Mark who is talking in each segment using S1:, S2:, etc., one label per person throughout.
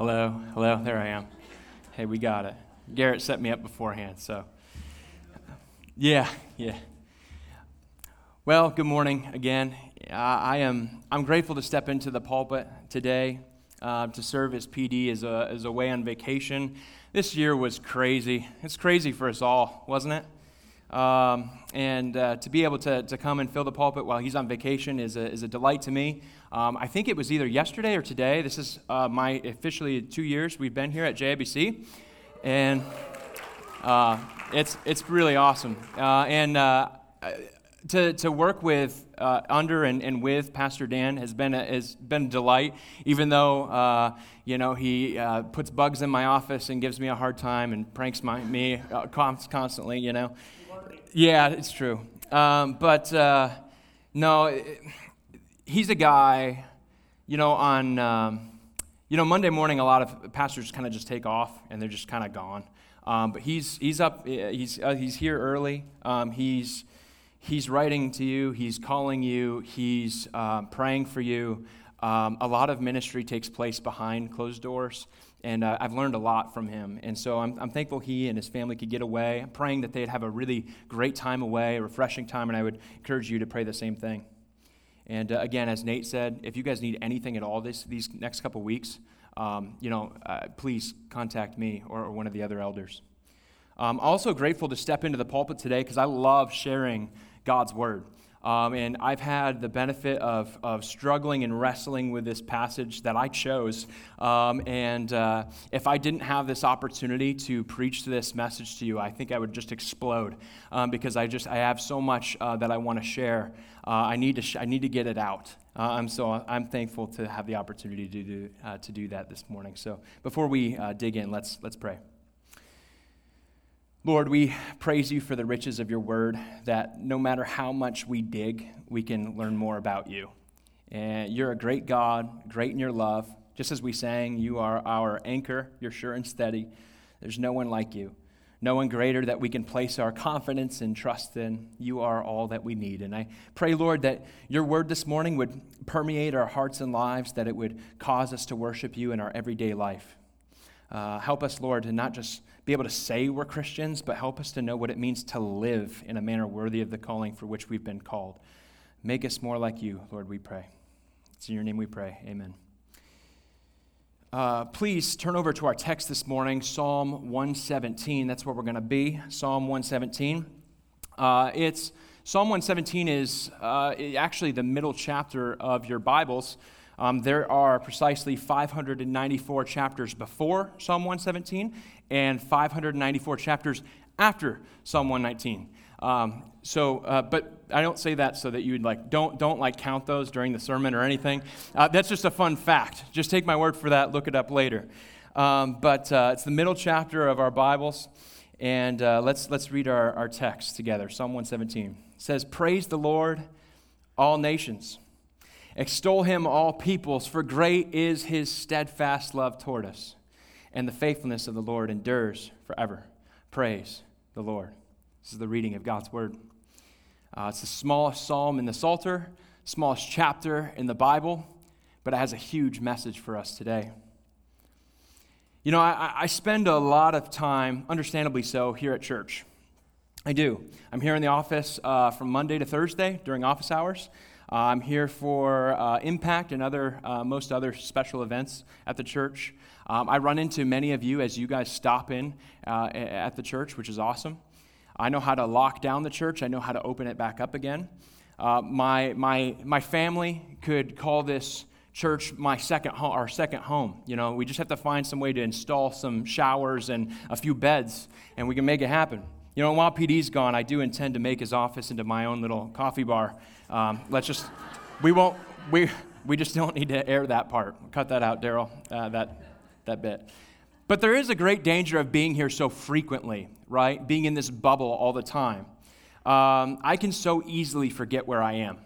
S1: Hello, hello, there I am. Hey, we got it. Garrett set me up beforehand, so. Yeah, yeah. Well, good morning again. I am I'm grateful to step into the pulpit today uh, to serve as PD as a, as a way on vacation. This year was crazy. It's crazy for us all, wasn't it? Um, and uh, to be able to, to come and fill the pulpit while he's on vacation is a, is a delight to me. Um, I think it was either yesterday or today. This is uh, my officially two years we've been here at JIBC. And uh, it's, it's really awesome. Uh, and uh, to, to work with, uh, under and, and with Pastor Dan has been a, has been a delight, even though, you know, he puts bugs in my office and gives me a hard time and pranks my, me constantly, you know. Yeah, it's true. Um, but uh, no, it, he's a guy, you know, on, um, you know, Monday morning, a lot of pastors kind of just take off and they're just kind of gone. Um, but he's, he's up, he's, uh, he's here early. Um, he's, he's writing to you, he's calling you, he's uh, praying for you. Um, a lot of ministry takes place behind closed doors, and uh, I've learned a lot from him. And so I'm, I'm, thankful he and his family could get away. I'm praying that they'd have a really great time away, a refreshing time, and I would encourage you to pray the same thing. And uh, again, as Nate said, if you guys need anything at all this, these next couple weeks, um, you know, uh, please contact me or, or, one of the other elders. I'm also grateful to step into the pulpit today because I love sharing God's word. Um, and I've had the benefit of, of struggling and wrestling with this passage that I chose. Um, and uh, if I didn't have this opportunity to preach this message to you, I think I would just explode um, because I just I have so much uh, that I want to share. Uh, I need to sh- I need to get it out. Uh, I'm so I'm thankful to have the opportunity to do uh, to do that this morning. So before we uh, dig in, let's let's pray. Lord, we praise you for the riches of your word, that no matter how much we dig, we can learn more about you. And you're a great God, great in your love. Just as we sang, you are our anchor, you're sure and steady. There's no one like you, no one greater that we can place our confidence and trust in. You are all that we need. And I pray, Lord, that your word this morning would permeate our hearts and lives, that it would cause us to worship you in our everyday life. Uh, help us, Lord, to not just be able to say we're Christians, but help us to know what it means to live in a manner worthy of the calling for which we've been called. Make us more like you, Lord, we pray. It's in your name we pray. Amen. Uh, please turn over to our text this morning, Psalm 117. That's where we're going to be, Psalm 117. Uh, it's Psalm 117 is uh, actually the middle chapter of your Bibles. Um, there are precisely 594 chapters before Psalm 117 and 594 chapters after Psalm 119. Um, so, uh, but I don't say that so that you would like don't don't like count those during the sermon or anything. Uh, that's just a fun fact. Just take my word for that. Look it up later. Um, but uh, it's the middle chapter of our Bibles, and uh, let's let's read our, our text together. Psalm 117 it says, "Praise the Lord, all nations." Extol him, all peoples, for great is his steadfast love toward us, and the faithfulness of the Lord endures forever. Praise the Lord. This is the reading of God's word. Uh, it's the smallest psalm in the Psalter, smallest chapter in the Bible, but it has a huge message for us today. You know, I, I spend a lot of time, understandably so, here at church. I do. I'm here in the office uh, from Monday to Thursday during office hours. Uh, I'm here for uh, Impact and other, uh, most other special events at the church. Um, I run into many of you as you guys stop in uh, at the church, which is awesome. I know how to lock down the church, I know how to open it back up again. Uh, my, my, my family could call this church my second home, our second home. You know, we just have to find some way to install some showers and a few beds, and we can make it happen. You know, while PD's gone, I do intend to make his office into my own little coffee bar um, let's just, we won't, we, we just don't need to air that part. Cut that out, Daryl, uh, that, that bit. But there is a great danger of being here so frequently, right? Being in this bubble all the time. Um, I can so easily forget where I am,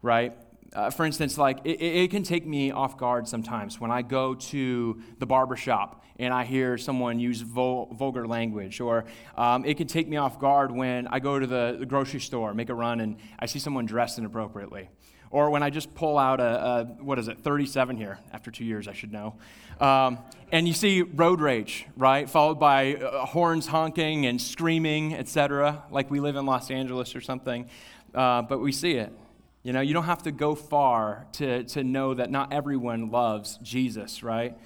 S1: right? Uh, for instance, like it, it, can take me off guard sometimes when I go to the barber shop and I hear someone use vul- vulgar language, or um, it can take me off guard when I go to the, the, grocery store, make a run, and I see someone dressed inappropriately. Or when I just pull out a, a what is it, 37 here, after two years, I should know. Um, and you see road rage, right? Followed by uh, horns honking and screaming, etc., like we live in Los Angeles or something. Uh, but we see it. You know, you don't have to go far to, to know that not everyone loves Jesus, right?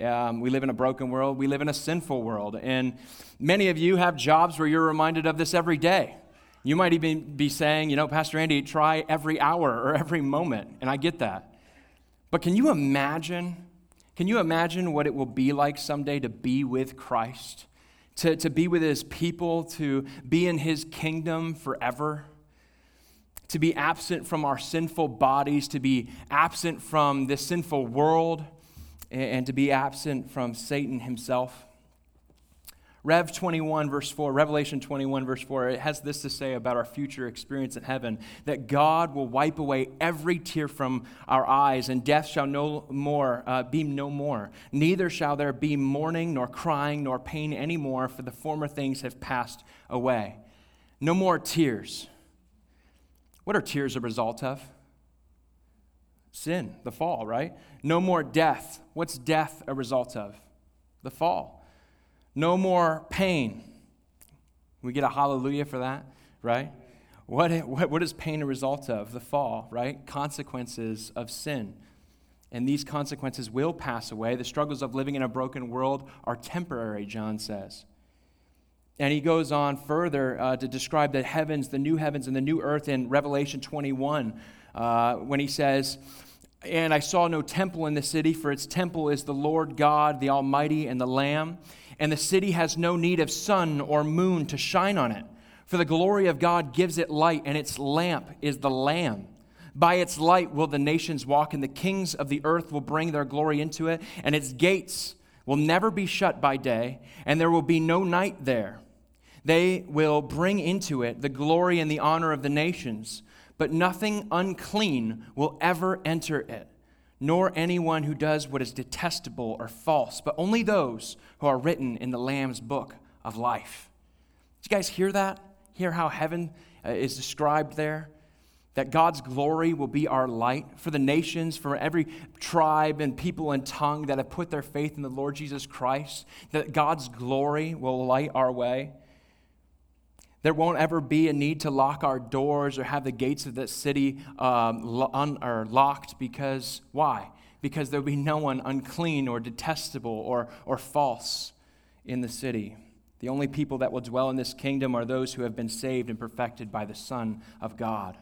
S1: Um, we live in a broken world. We live in a sinful world. And many of you have jobs where you're reminded of this every day. You might even be saying, you know, Pastor Andy, try every hour or every moment. And I get that. But can you imagine? Can you imagine what it will be like someday to be with Christ? To, to be with his people, to be in his kingdom forever? To be absent from our sinful bodies, to be absent from this sinful world, and to be absent from Satan himself. Rev 21, verse 4, Revelation 21, verse 4, it has this to say about our future experience in heaven that God will wipe away every tear from our eyes, and death shall no more uh, be no more. Neither shall there be mourning, nor crying, nor pain anymore, for the former things have passed away. No more tears. What are tears a result of? Sin, the fall, right? No more death. What's death a result of? The fall. No more pain. We get a hallelujah for that, right? What, what, what is pain a result of? The fall, right? Consequences of sin. And these consequences will pass away. The struggles of living in a broken world are temporary, John says. And he goes on further uh, to describe the heavens, the new heavens, and the new earth in Revelation 21, uh, when he says, And I saw no temple in the city, for its temple is the Lord God, the Almighty, and the Lamb. And the city has no need of sun or moon to shine on it, for the glory of God gives it light, and its lamp is the Lamb. By its light will the nations walk, and the kings of the earth will bring their glory into it, and its gates will never be shut by day, and there will be no night there. They will bring into it the glory and the honor of the nations, but nothing unclean will ever enter it, nor anyone who does what is detestable or false, but only those who are written in the Lamb's book of life. Did you guys hear that? Hear how heaven uh, is described there? That God's glory will be our light for the nations, for every tribe and people and tongue that have put their faith in the Lord Jesus Christ, that God's glory will light our way. There won't ever be a need to lock our doors or have the gates of the city um, un- or locked because, why? Because there'll be no one unclean or detestable or, or false in the city. The only people that will dwell in this kingdom are those who have been saved and perfected by the Son of God.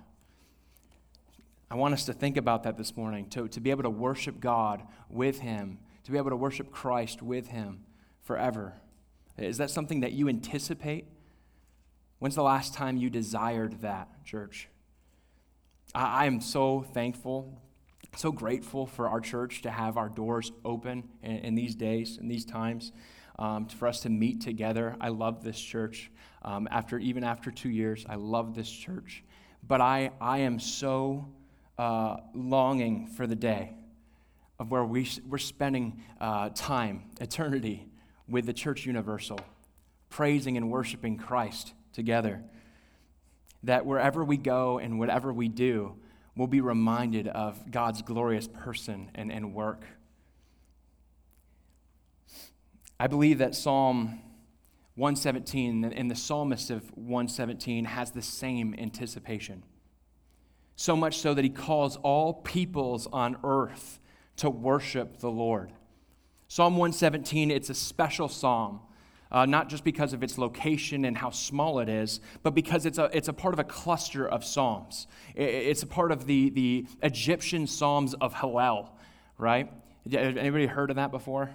S1: I want us to think about that this morning, to, to be able to worship God with Him, to be able to worship Christ with Him forever. Is that something that you anticipate? When's the last time you desired that, church? I, am so thankful, so grateful for our church to have our doors open in, in these days, in these times, um, for us to meet together. I love this church. Um, after even after two years, I love this church. But I, I am so uh, longing for the day of where we, we're spending uh, time, eternity, with the church universal, praising and worshiping Christ together. That wherever we go and whatever we do, we'll be reminded of God's glorious person and, and work. I believe that Psalm 117 and the psalmist of 117 has the same anticipation. So much so that he calls all peoples on earth to worship the Lord. Psalm 117, it's a special psalm uh, not just because of its location and how small it is, but because it's a, it's a part of a cluster of psalms. It's a part of the, the Egyptian psalms of Hallel, right? Anybody heard of that before?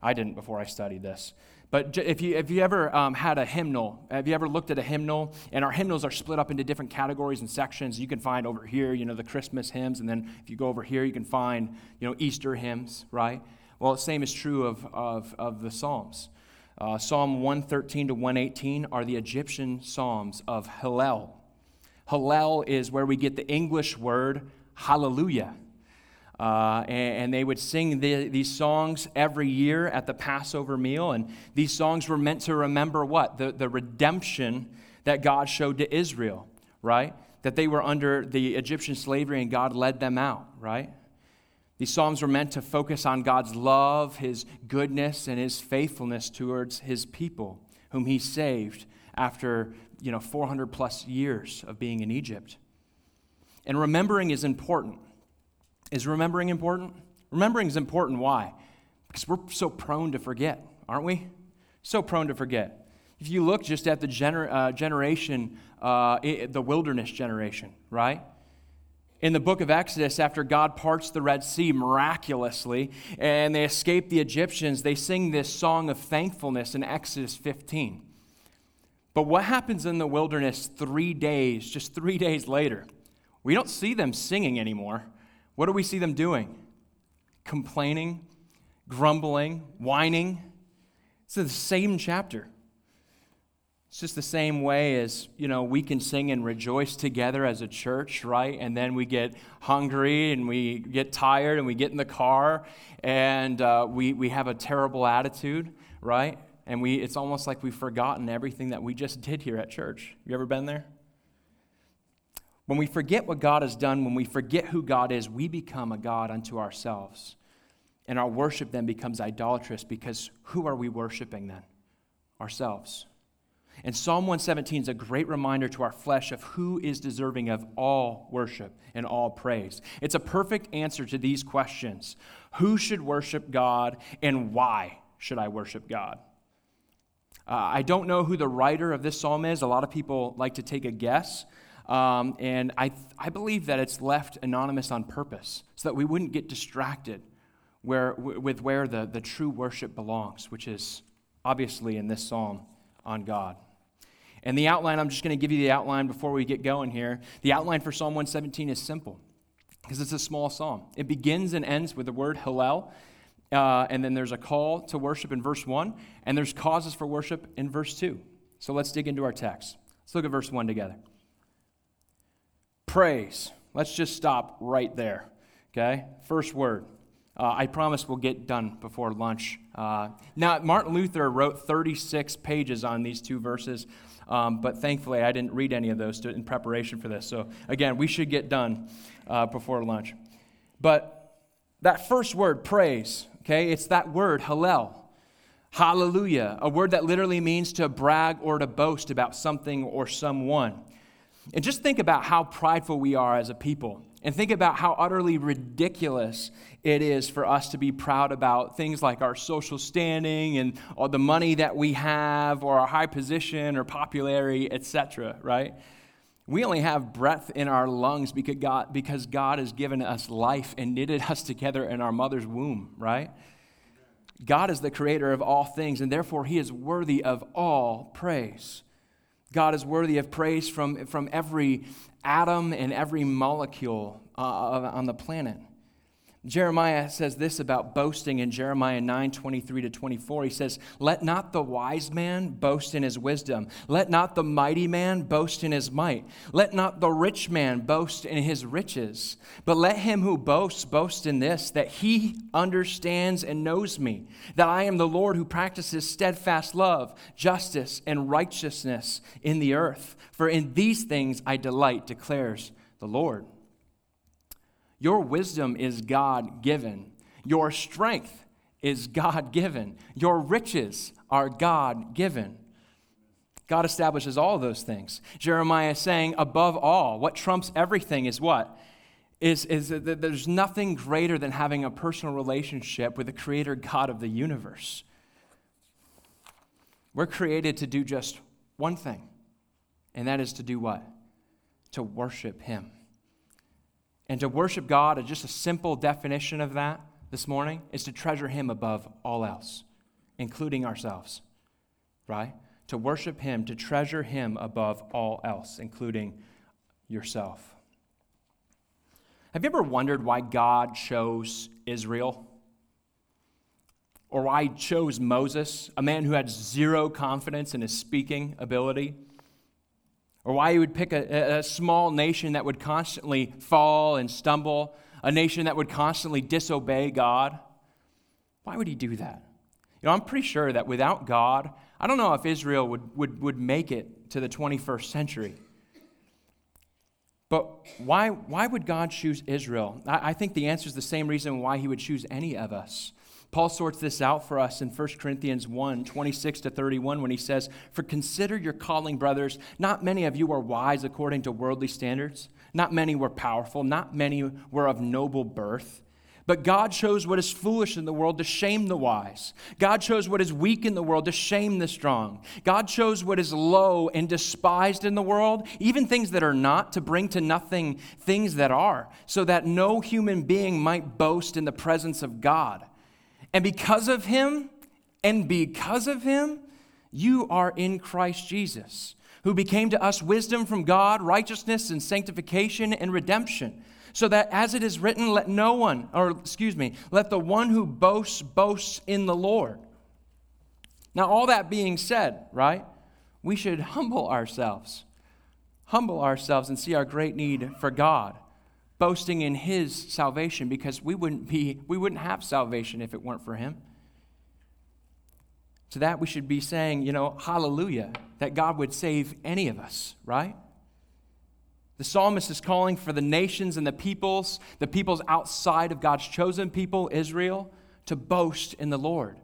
S1: I didn't before I studied this. But if you, if you ever um, had a hymnal, have you ever looked at a hymnal? And our hymnals are split up into different categories and sections. You can find over here, you know, the Christmas hymns. And then if you go over here, you can find, you know, Easter hymns, right? Well, the same is true of, of, of the Psalms. Uh, Psalm 113 to 118 are the Egyptian Psalms of Hallel. Hallel is where we get the English word Hallelujah. Uh, and, and, they would sing the, these songs every year at the Passover meal. And these songs were meant to remember what? The, the redemption that God showed to Israel, right? That they were under the Egyptian slavery and God led them out, right? These Psalms were meant to focus on God's love, His goodness, and His faithfulness towards His people, whom He saved after you know 400 plus years of being in Egypt. And remembering is important. Is remembering important? Remembering is important. Why? Because we're so prone to forget, aren't we? So prone to forget. If you look just at the gener- uh, generation, uh, the wilderness generation, right? In the book of Exodus, after God parts the Red Sea miraculously and they escape the Egyptians, they sing this song of thankfulness in Exodus 15. But what happens in the wilderness three days, just three days later? We don't see them singing anymore. What do we see them doing? Complaining, grumbling, whining. It's the same chapter. It's just the same way as, you know, we can sing and rejoice together as a church, right? And then we get hungry and we get tired and we get in the car and uh, we, we have a terrible attitude, right? And we, it's almost like we've forgotten everything that we just did here at church. You ever been there? When we forget what God has done, when we forget who God is, we become a God unto ourselves. And our worship then becomes idolatrous because who are we worshiping then? Ourselves. And Psalm 117 is a great reminder to our flesh of who is deserving of all worship and all praise. It's a perfect answer to these questions Who should worship God, and why should I worship God? Uh, I don't know who the writer of this psalm is. A lot of people like to take a guess. Um, and I, I believe that it's left anonymous on purpose so that we wouldn't get distracted where, with where the, the true worship belongs, which is obviously in this psalm on God. And the outline, I'm just going to give you the outline before we get going here. The outline for Psalm 117 is simple because it's a small psalm. It begins and ends with the word Hallel, uh, and then there's a call to worship in verse 1, and there's causes for worship in verse 2. So let's dig into our text. Let's look at verse 1 together. Praise. Let's just stop right there. Okay? First word. Uh, I promise we'll get done before lunch. Uh, now, Martin Luther wrote 36 pages on these two verses. Um, but thankfully, I didn't read any of those to, in preparation for this. So, again, we should get done uh, before lunch. But that first word, praise, okay, it's that word, hallel. Hallelujah, a word that literally means to brag or to boast about something or someone. And just think about how prideful we are as a people. And think about how utterly ridiculous it is for us to be proud about things like our social standing and all the money that we have or our high position or popularity, etc., right? We only have breath in our lungs because God, because God has given us life and knitted us together in our mother's womb, right? God is the creator of all things, and therefore he is worthy of all praise. God is worthy of praise from, from every atom and every molecule uh, on the planet. Jeremiah says this about boasting in Jeremiah 9 23 to 24. He says, Let not the wise man boast in his wisdom. Let not the mighty man boast in his might. Let not the rich man boast in his riches. But let him who boasts boast in this, that he understands and knows me, that I am the Lord who practices steadfast love, justice, and righteousness in the earth. For in these things I delight, declares the Lord. Your wisdom is God given. Your strength is God given. Your riches are God given. God establishes all those things. Jeremiah is saying, above all, what trumps everything is what? Is, is that there's nothing greater than having a personal relationship with the creator God of the universe. We're created to do just one thing, and that is to do what? To worship Him. And to worship God, is just a simple definition of that this morning, is to treasure Him above all else, including ourselves, right? To worship Him, to treasure Him above all else, including yourself. Have you ever wondered why God chose Israel? Or why he chose Moses, a man who had zero confidence in his speaking ability? Or why he would pick a, a, small nation that would constantly fall and stumble, a nation that would constantly disobey God. Why would he do that? You know, I'm pretty sure that without God, I don't know if Israel would, would, would make it to the 21st century. But why, why would God choose Israel? I, I think the answer is the same reason why he would choose any of us. Paul sorts this out for us in 1 Corinthians 1 26 to 31 when he says, For consider your calling, brothers. Not many of you are wise according to worldly standards. Not many were powerful. Not many were of noble birth. But God chose what is foolish in the world to shame the wise. God chose what is weak in the world to shame the strong. God chose what is low and despised in the world, even things that are not, to bring to nothing things that are, so that no human being might boast in the presence of God. And because of him, and because of him, you are in Christ Jesus, who became to us wisdom from God, righteousness and sanctification and redemption. So that as it is written, let no one, or excuse me, let the one who boasts boasts in the Lord. Now, all that being said, right, we should humble ourselves. Humble ourselves and see our great need for God boasting in his salvation because we wouldn't be we wouldn't have salvation if it weren't for him. To that we should be saying you know hallelujah that god would save any of us right? The psalmist is calling for the nations and the peoples the peoples outside of god's chosen people israel to boast in the lord.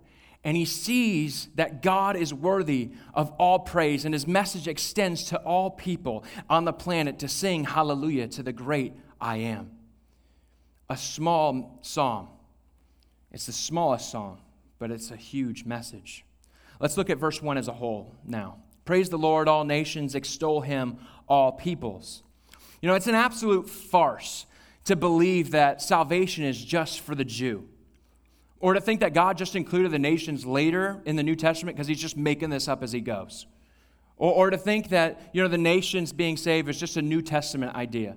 S1: And he sees that God is worthy of all praise, and his message extends to all people on the planet to sing hallelujah to the great I am. A small psalm. It's the smallest psalm, but it's a huge message. Let's look at verse 1 as a whole now. Praise the Lord, all nations, extol him, all peoples. You know, it's an absolute farce to believe that salvation is just for the Jew. Or to think that God just included the nations later in the New Testament because he's just making this up as he goes. Or, or to think that, you know, the nations being saved is just a New Testament idea.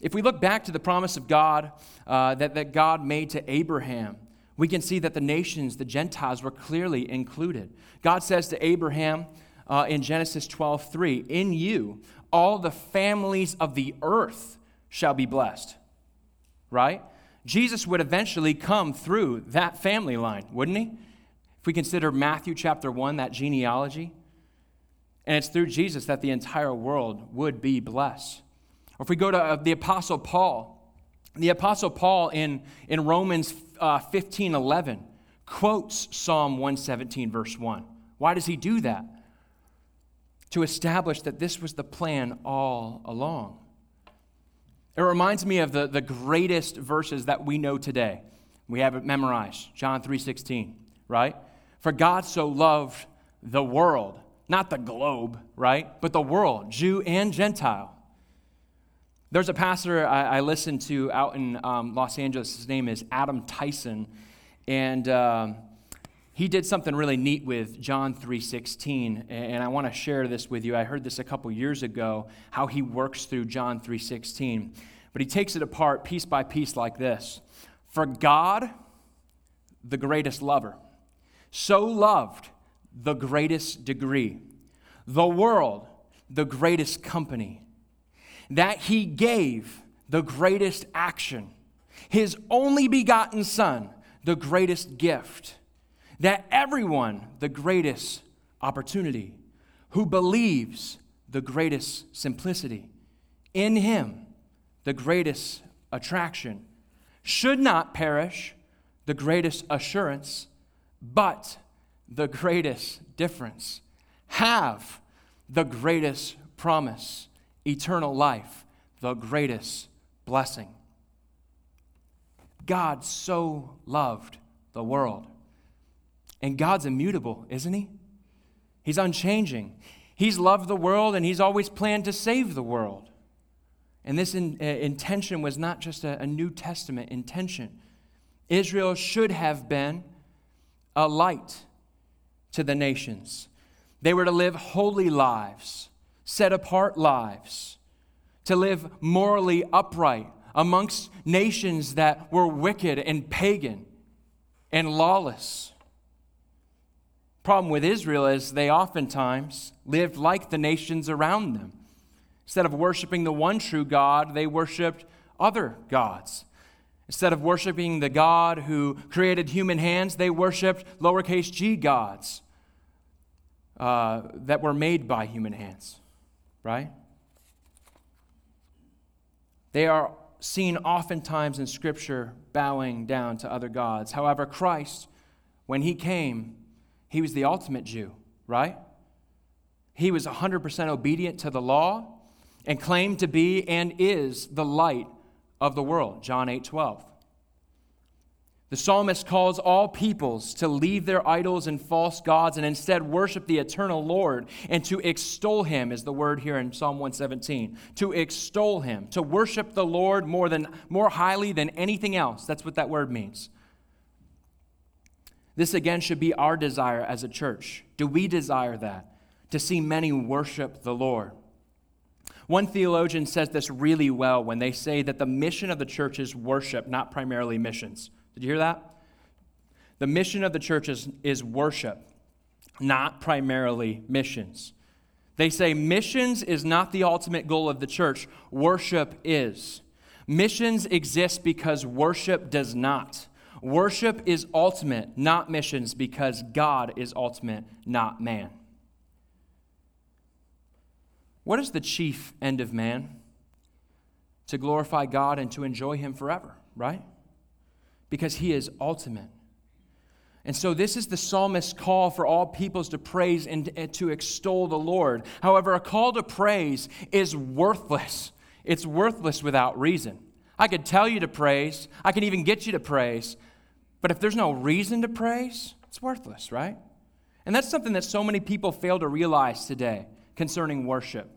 S1: If we look back to the promise of God uh, that, that God made to Abraham, we can see that the nations, the Gentiles, were clearly included. God says to Abraham uh, in Genesis 12 3, In you, all the families of the earth shall be blessed. Right? Jesus would eventually come through that family line, wouldn't he? If we consider Matthew chapter 1, that genealogy, and it's through Jesus that the entire world would be blessed. Or if we go to uh, the Apostle Paul, the Apostle Paul in, in Romans uh, 15 11 quotes Psalm 117, verse 1. Why does he do that? To establish that this was the plan all along. It reminds me of the, the greatest verses that we know today. We have it memorized, John 3:16, right? For God so loved the world, not the globe, right? But the world, Jew and Gentile. There's a pastor I, I listened to out in um, Los Angeles. His name is Adam Tyson, and um, he did something really neat with John 3:16, and I want to share this with you. I heard this a couple years ago, how he works through John 3:16, but he takes it apart piece by piece like this: For God, the greatest lover, so loved the greatest degree, the world, the greatest company that he gave the greatest action, his only begotten Son, the greatest gift, that everyone, the greatest opportunity, who believes, the greatest simplicity, in him, the greatest attraction, should not perish, the greatest assurance, but the greatest difference, have the greatest promise eternal life, the greatest blessing. God so loved the world. And God's immutable, isn't He? He's unchanging. He's loved the world and He's always planned to save the world. And this in, uh, intention was not just a, a New Testament intention. Israel should have been a light to the nations. They were to live holy lives set apart lives, to live morally upright amongst nations that were wicked and pagan and lawless. Problem with Israel is they oftentimes lived like the nations around them. Instead of worshiping the one true God, they worshiped other gods. Instead of worshiping the God who created human hands, they worshiped lowercase g gods uh, that were made by human hands, right? They are seen oftentimes in Scripture bowing down to other gods. However, Christ, when he came, he was the ultimate Jew, right? He was 100% obedient to the law and claimed to be and is the light of the world. John 8 12. The psalmist calls all peoples to leave their idols and false gods and instead worship the eternal Lord and to extol him is the word here in Psalm 117. To extol him, to worship the Lord more than more highly than anything else. That's what that word means. This again should be our desire as a church. Do we desire that? To see many worship the Lord. One theologian says this really well when they say that the mission of the church is worship, not primarily missions. Did you hear that? The mission of the church is, is worship, not primarily missions. They say missions is not the ultimate goal of the church, worship is. Missions exist because worship does not. Worship is ultimate, not missions, because God is ultimate, not man. What is the chief end of man? To glorify God and to enjoy Him forever, right? Because he is ultimate. And so, this is the psalmist's call for all peoples to praise and to extol the Lord. However, a call to praise is worthless. It's worthless without reason. I could tell you to praise, I can even get you to praise, but if there's no reason to praise, it's worthless, right? And that's something that so many people fail to realize today concerning worship.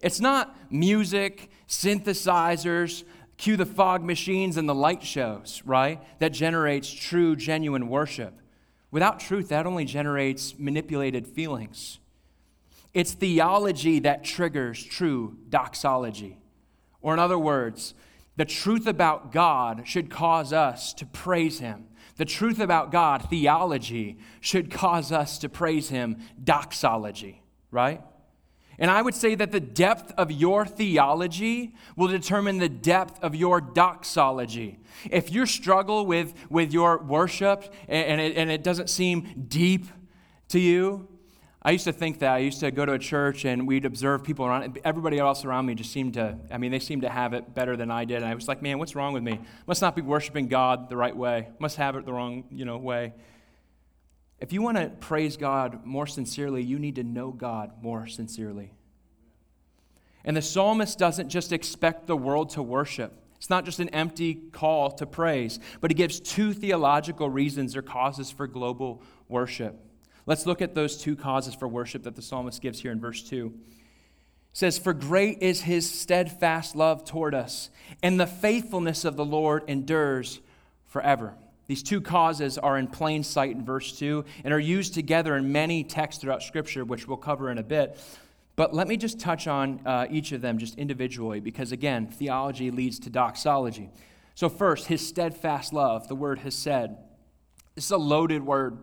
S1: It's not music, synthesizers, cue the fog machines and the light shows, right? That generates true, genuine worship. Without truth, that only generates manipulated feelings. It's theology that triggers true doxology. Or, in other words, the truth about God should cause us to praise Him. The truth about God, theology, should cause us to praise Him, doxology, right? And I would say that the depth of your theology will determine the depth of your doxology. If you struggle with, with your worship and it, and it doesn't seem deep to you, I used to think that. I used to go to a church and we'd observe people around. Everybody else around me just seemed to, I mean, they seemed to have it better than I did. And I was like, man, what's wrong with me? Must not be worshiping God the right way. Must have it the wrong, you know, way. If you want to praise God more sincerely, you need to know God more sincerely. And the psalmist doesn't just expect the world to worship. It's not just an empty call to praise, but he gives two theological reasons or causes for global worship. Let's look at those two causes for worship that the psalmist gives here in verse 2. It says, For great is his steadfast love toward us, and the faithfulness of the Lord endures forever. These two causes are in plain sight in verse 2 and are used together in many texts throughout Scripture, which we'll cover in a bit. But let me just touch on uh, each of them just individually, because again, theology leads to doxology. So, first, his steadfast love, the word hesed. This is a loaded word.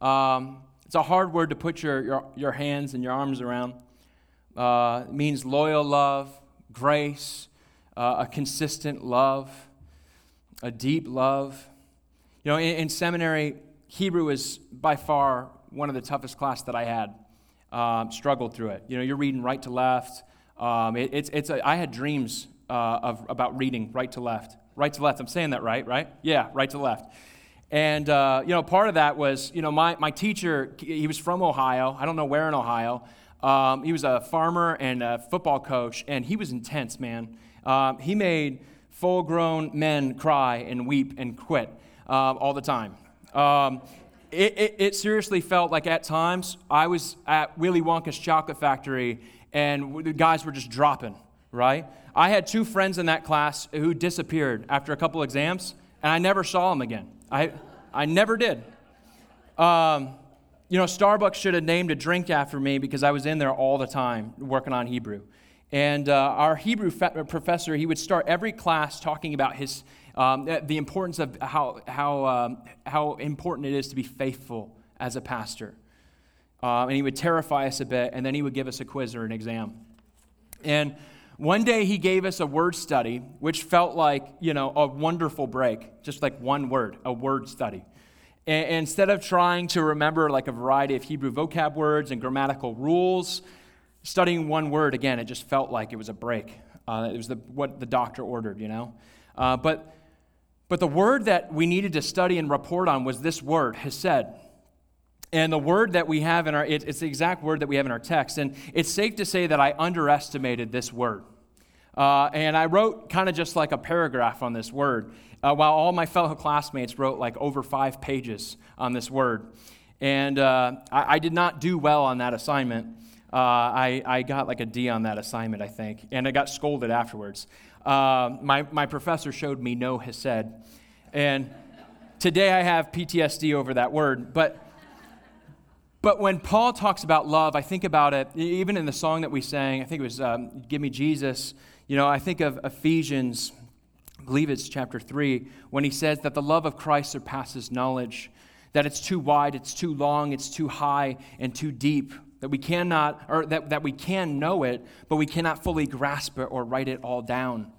S1: Um, it's a hard word to put your, your, your hands and your arms around. Uh, it means loyal love, grace, uh, a consistent love, a deep love. You know, in, in, seminary, Hebrew is by far one of the toughest class that I had. Um, struggled through it. You know, you're reading right to left. Um, it, it's, it's a, I had dreams uh, of, about reading right to left. Right to left. I'm saying that right, right? Yeah, right to left. And, uh, you know, part of that was, you know, my, my teacher, he was from Ohio. I don't know where in Ohio. Um, he was a farmer and a football coach, and he was intense, man. Um, he made full grown men cry and weep and quit uh, all the time. Um, it, it, it, seriously felt like at times I was at Willy Wonka's chocolate factory and the guys were just dropping, right? I had two friends in that class who disappeared after a couple exams, and I never saw them again. I, I never did. Um, you know, Starbucks should have named a drink after me because I was in there all the time working on Hebrew. And uh, our Hebrew professor, he would start every class talking about his, um, the importance of how, how, um, how important it is to be faithful as a pastor. uh, and he would terrify us a bit, and then he would give us a quiz or an exam. And one day he gave us a word study, which felt like, you know, a wonderful break, just like one word, a word study. And instead of trying to remember like a variety of Hebrew vocab words and grammatical rules, studying one word again, it just felt like it was a break. Uh, it was the, what the doctor ordered, you know. Uh, but but the word that we needed to study and report on was this word, hesed. And the word that we have in our, it, it's the exact word that we have in our text. And it's safe to say that I underestimated this word. Uh, and I wrote kind of just like a paragraph on this word, uh, while all my fellow classmates wrote like over five pages on this word. And uh, I, I, did not do well on that assignment. Uh, I, I got like a D on that assignment, I think, and I got scolded afterwards. Uh, my, my professor showed me no hesed. And today I have PTSD over that word. But, but when Paul talks about love, I think about it, even in the song that we sang, I think it was um, Give Me Jesus. You know, I think of Ephesians, I believe it's chapter 3, when he says that the love of Christ surpasses knowledge, that it's too wide, it's too long, it's too high, and too deep that we cannot, or that, that we can know it, but we cannot fully grasp it or write it all down.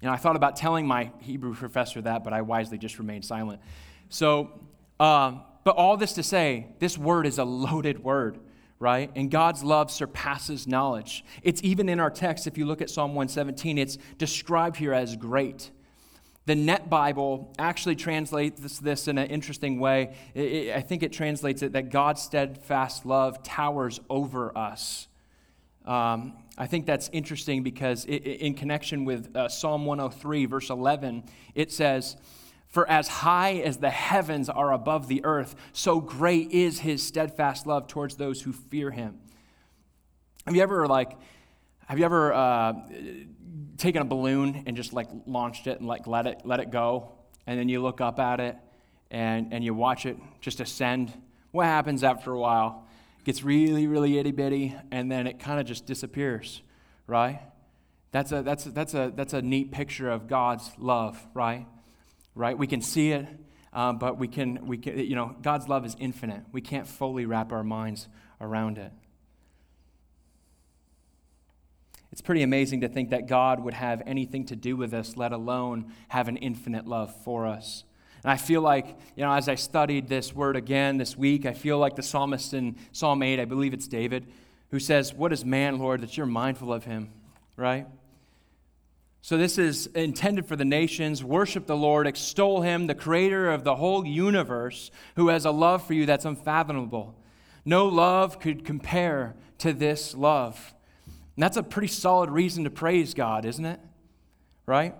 S1: You know, I thought about telling my Hebrew professor that, but I wisely just remained silent. So, um, but all this to say, this word is a loaded word, right? And God's love surpasses knowledge. It's even in our text, if you look at Psalm 117, it's described here as great. The Net Bible actually translates this in an interesting way. I think it translates it that God's steadfast love towers over us. Um, I think that's interesting because it, in connection with uh, Psalm 103, verse 11, it says, For as high as the heavens are above the earth, so great is his steadfast love towards those who fear him. Have you ever, like, have you ever uh, taken a balloon and just like launched it and like let it let it go, and then you look up at it and and you watch it just ascend. What happens after a while? It gets really, really itty bitty, and then it kind of just disappears, right? That's a that's a, that's a that's a neat picture of God's love, right? Right? We can see it, um, but we can we can you know God's love is infinite. We can't fully wrap our minds around it. It's pretty amazing to think that God would have anything to do with us, let alone have an infinite love for us. And I feel like, you know, as I studied this word again this week, I feel like the psalmist in Psalm 8, I believe it's David, who says, What is man, Lord, that you're mindful of him, right? So this is intended for the nations. Worship the Lord, extol him, the creator of the whole universe, who has a love for you that's unfathomable. No love could compare to this love. And that's a pretty solid reason to praise God, isn't it? Right?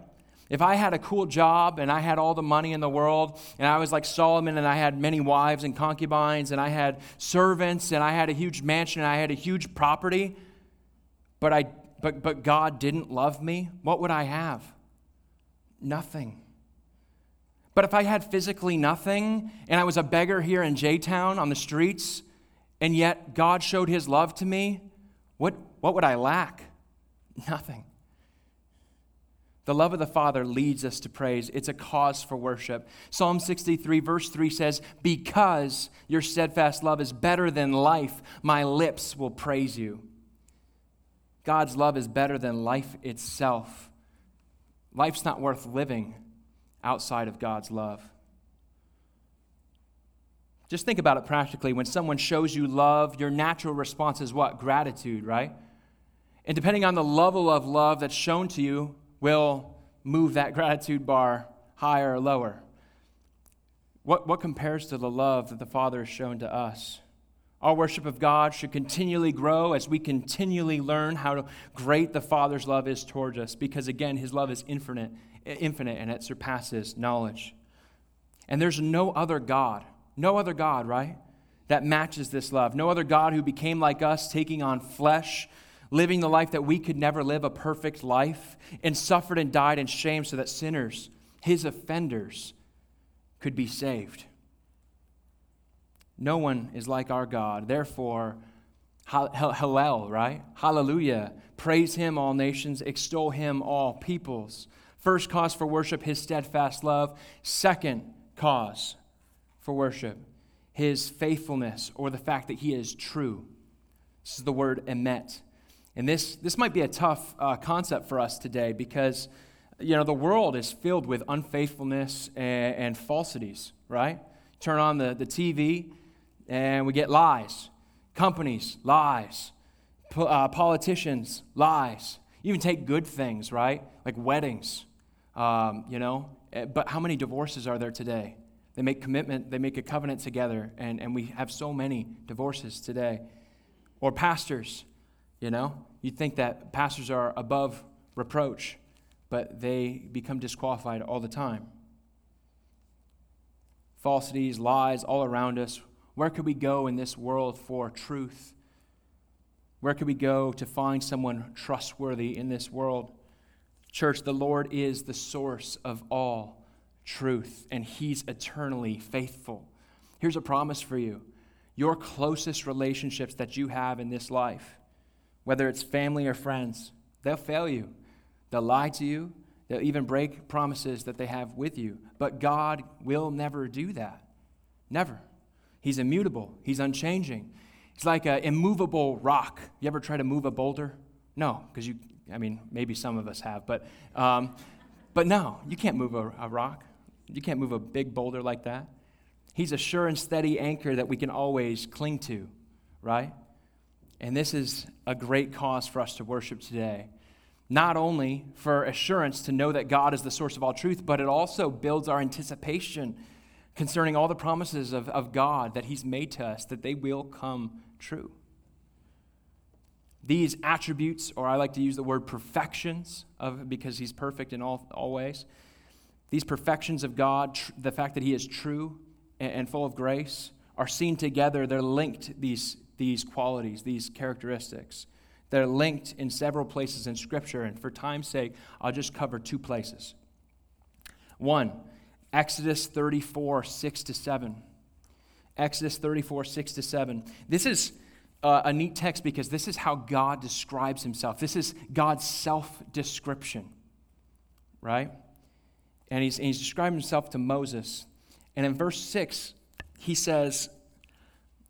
S1: If I had a cool job and I had all the money in the world, and I was like Solomon and I had many wives and concubines, and I had servants, and I had a huge mansion, and I had a huge property, but, I, but, but God didn't love me, what would I have? Nothing. But if I had physically nothing, and I was a beggar here in J Town on the streets, and yet God showed his love to me, what, what would I lack? Nothing. The love of the Father leads us to praise. It's a cause for worship. Psalm 63, verse 3 says, Because your steadfast love is better than life, my lips will praise you. God's love is better than life itself. Life's not worth living outside of God's love. Just think about it practically. When someone shows you love, your natural response is what? Gratitude, right? And depending on the level of love that's shown to you, will move that gratitude bar higher or lower. What, what compares to the love that the Father has shown to us? Our worship of God should continually grow as we continually learn how great the Father's love is towards us, because again, His love is infinite, infinite and it surpasses knowledge. And there's no other God, no other God, right, that matches this love. No other God who became like us, taking on flesh, living the life that we could never live, a perfect life, and suffered and died in shame so that sinners, his offenders, could be saved. No one is like our God. Therefore, Hallel, right? Hallelujah. Praise him, all nations. Extol him, all peoples. First cause for worship, his steadfast love. Second cause for worship, his faithfulness, or the fact that he is true. This is the word emet. And this, this might be a tough uh, concept for us today because, you know, the world is filled with unfaithfulness and, and falsities, right? Turn on the, the TV and we get lies. Companies, lies. Uh, politicians, lies. You even take good things, right? Like weddings, um, you know. Eh, but how many divorces are there today? They make commitment, they make a covenant together, and, and we have so many divorces today. Or pastors, you know. You'd think that pastors are above reproach, but they become disqualified all the time. Falsities, lies all around us. Where could we go in this world for truth? Where could we go to find someone trustworthy in this world? Church, the Lord is the source of all truth, and He's eternally faithful. Here's a promise for you your closest relationships that you have in this life, whether it's family or friends, they'll fail you. They'll lie to you. They'll even break promises that they have with you. But God will never do that. Never. He's immutable, He's unchanging. It's like an immovable rock. You ever try to move a boulder? No, because you, I mean, maybe some of us have, but, um, but no, you can't move a, a rock. You can't move a big boulder like that. He's a sure and steady anchor that we can always cling to, right? And this is a great cause for us to worship today. Not only for assurance to know that God is the source of all truth, but it also builds our anticipation concerning all the promises of, of God that He's made to us, that they will come true. These attributes, or I like to use the word perfections, of, because He's perfect in all, all ways, these perfections of God, tr- the fact that He is true and, and full of grace, are seen together. They're linked, these, these qualities, these characteristics. They're linked in several places in Scripture, and for time's sake, I'll just cover two places. One, Exodus 34, 6 to 7. Exodus 34, 6 to 7. This is uh, a neat text because this is how God describes himself. This is God's self description, right? And he's, and he's describing himself to Moses. And in verse 6, he says,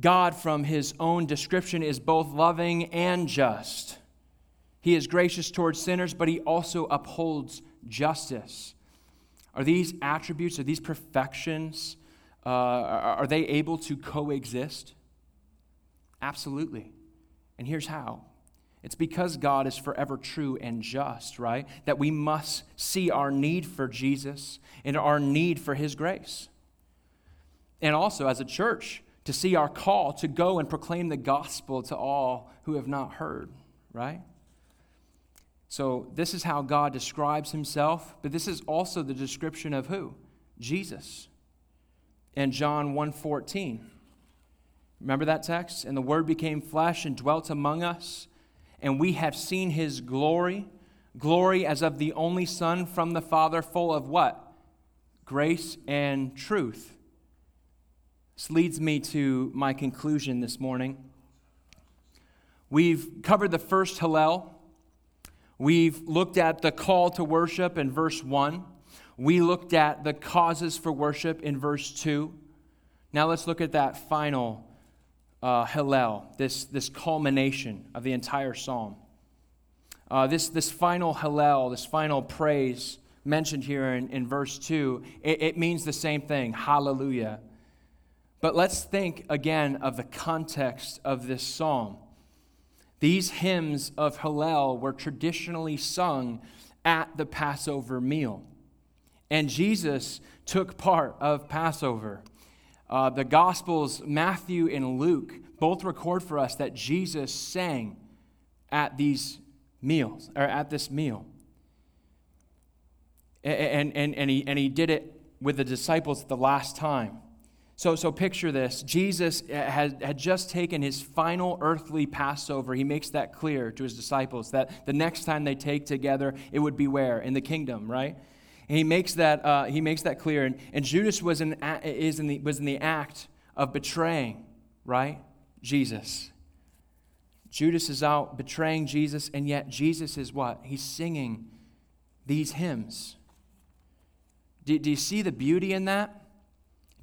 S1: God, from his own description, is both loving and just. He is gracious towards sinners, but he also upholds justice. Are these attributes, are these perfections, uh, are, they able to coexist? Absolutely. And here's how it's because God is forever true and just, right? That we must see our need for Jesus and our need for His grace. And also, as a church, to see our call to go and proclaim the gospel to all who have not heard, right? So, this is how God describes Himself, but this is also the description of who? Jesus. And John 1:14. Remember that text? And the Word became flesh and dwelt among us, and we have seen his glory, glory as of the only Son from the Father, full of what? Grace and truth. This leads me to my conclusion this morning. We've covered the first Hallel. We've looked at the call to worship in verse 1. We looked at the causes for worship in verse 2. Now let's look at that final uh, Hallel, this, this culmination of the entire psalm. Uh, this, this final Hallel, this final praise mentioned here in, in verse 2, it, it means the same thing hallelujah. But let's think again of the context of this psalm. These hymns of Hallel were traditionally sung at the Passover meal. And Jesus took part of Passover. Uh, the Gospels, Matthew and Luke, both record for us that Jesus sang at these meals, or at this meal. And, and, and, he, and he did it with the disciples the last time. So, so picture this. Jesus had, had just taken his final earthly Passover. He makes that clear to his disciples that the next time they take together, it would be where? In the kingdom, right? And he makes that, uh, he makes that clear. And, and Judas was in, is in the, was in the act of betraying, right? Jesus. Judas is out betraying Jesus, and yet Jesus is what? He's singing these hymns. Do, do you see the beauty in that?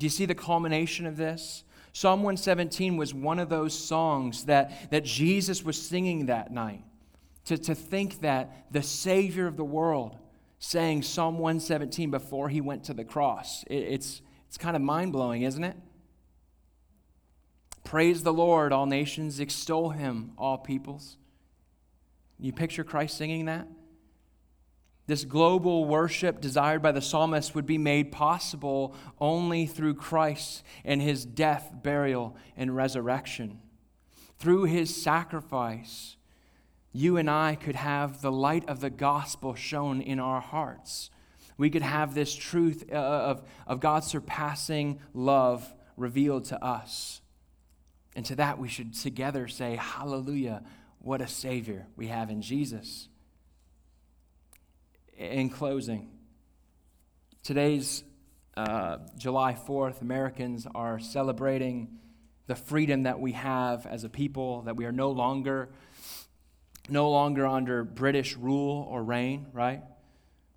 S1: Do you see the culmination of this? Psalm 117 was one of those songs that, that Jesus was singing that night. To, to think that the Savior of the world sang Psalm 117 before he went to the cross, it, it's, it's kind of mind blowing, isn't it? Praise the Lord, all nations, extol him, all peoples. You picture Christ singing that? This global worship desired by the psalmist would be made possible only through Christ and his death, burial, and resurrection. Through his sacrifice, you and I could have the light of the gospel shown in our hearts. We could have this truth uh, of, of God's surpassing love revealed to us. And to that, we should together say, Hallelujah, what a Savior we have in Jesus in closing, today's uh, July 4th, Americans are celebrating the freedom that we have as a people, that we are no longer no longer under British rule or reign, right?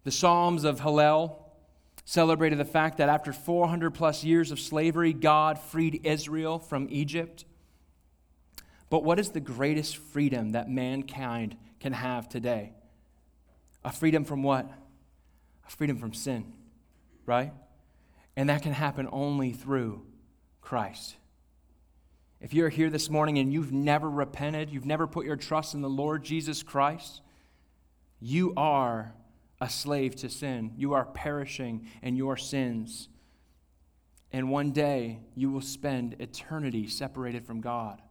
S1: The Psalms of Hallel celebrated the fact that after 400 plus years of slavery, God freed Israel from Egypt. But what is the greatest freedom that mankind can have today? A freedom from what? A freedom from sin, right? And that can happen only through Christ. If you're here this morning and you've never repented, you've never put your trust in the Lord Jesus Christ, you are a slave to sin. You are perishing in your sins. And one day you will spend eternity separated from God.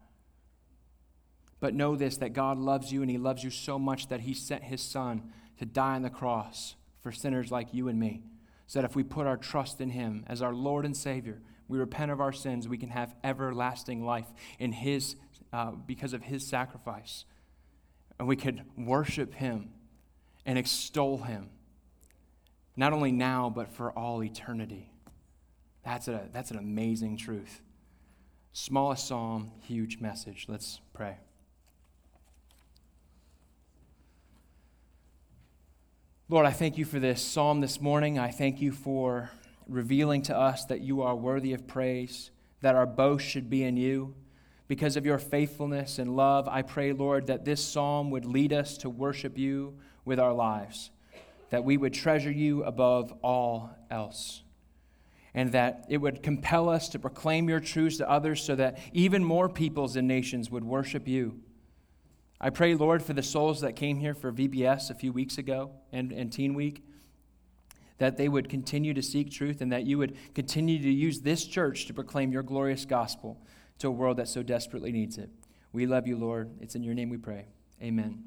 S1: But know this that God loves you and He loves you so much that He sent His Son to die on the cross for sinners like you and me. So that if we put our trust in Him as our Lord and Savior, we repent of our sins, we can have everlasting life in His, uh, because of His sacrifice. And we could worship Him and extol Him, not only now, but for all eternity. That's, a, that's an amazing truth. Smallest psalm, huge message. Let's pray. Lord, I thank you for this psalm this morning. I thank you for revealing to us that you are worthy of praise, that our boast should be in you. Because of your faithfulness and love, I pray, Lord, that this psalm would lead us to worship you with our lives, that we would treasure you above all else, and that it would compel us to proclaim your truths to others so that even more peoples and nations would worship you. I pray, Lord, for the souls that came here for VBS a few weeks ago and, and Teen Week, that they would continue to seek truth and that you would continue to use this church to proclaim your glorious gospel to a world that so desperately needs it. We love you, Lord. It's in your name we pray. Amen.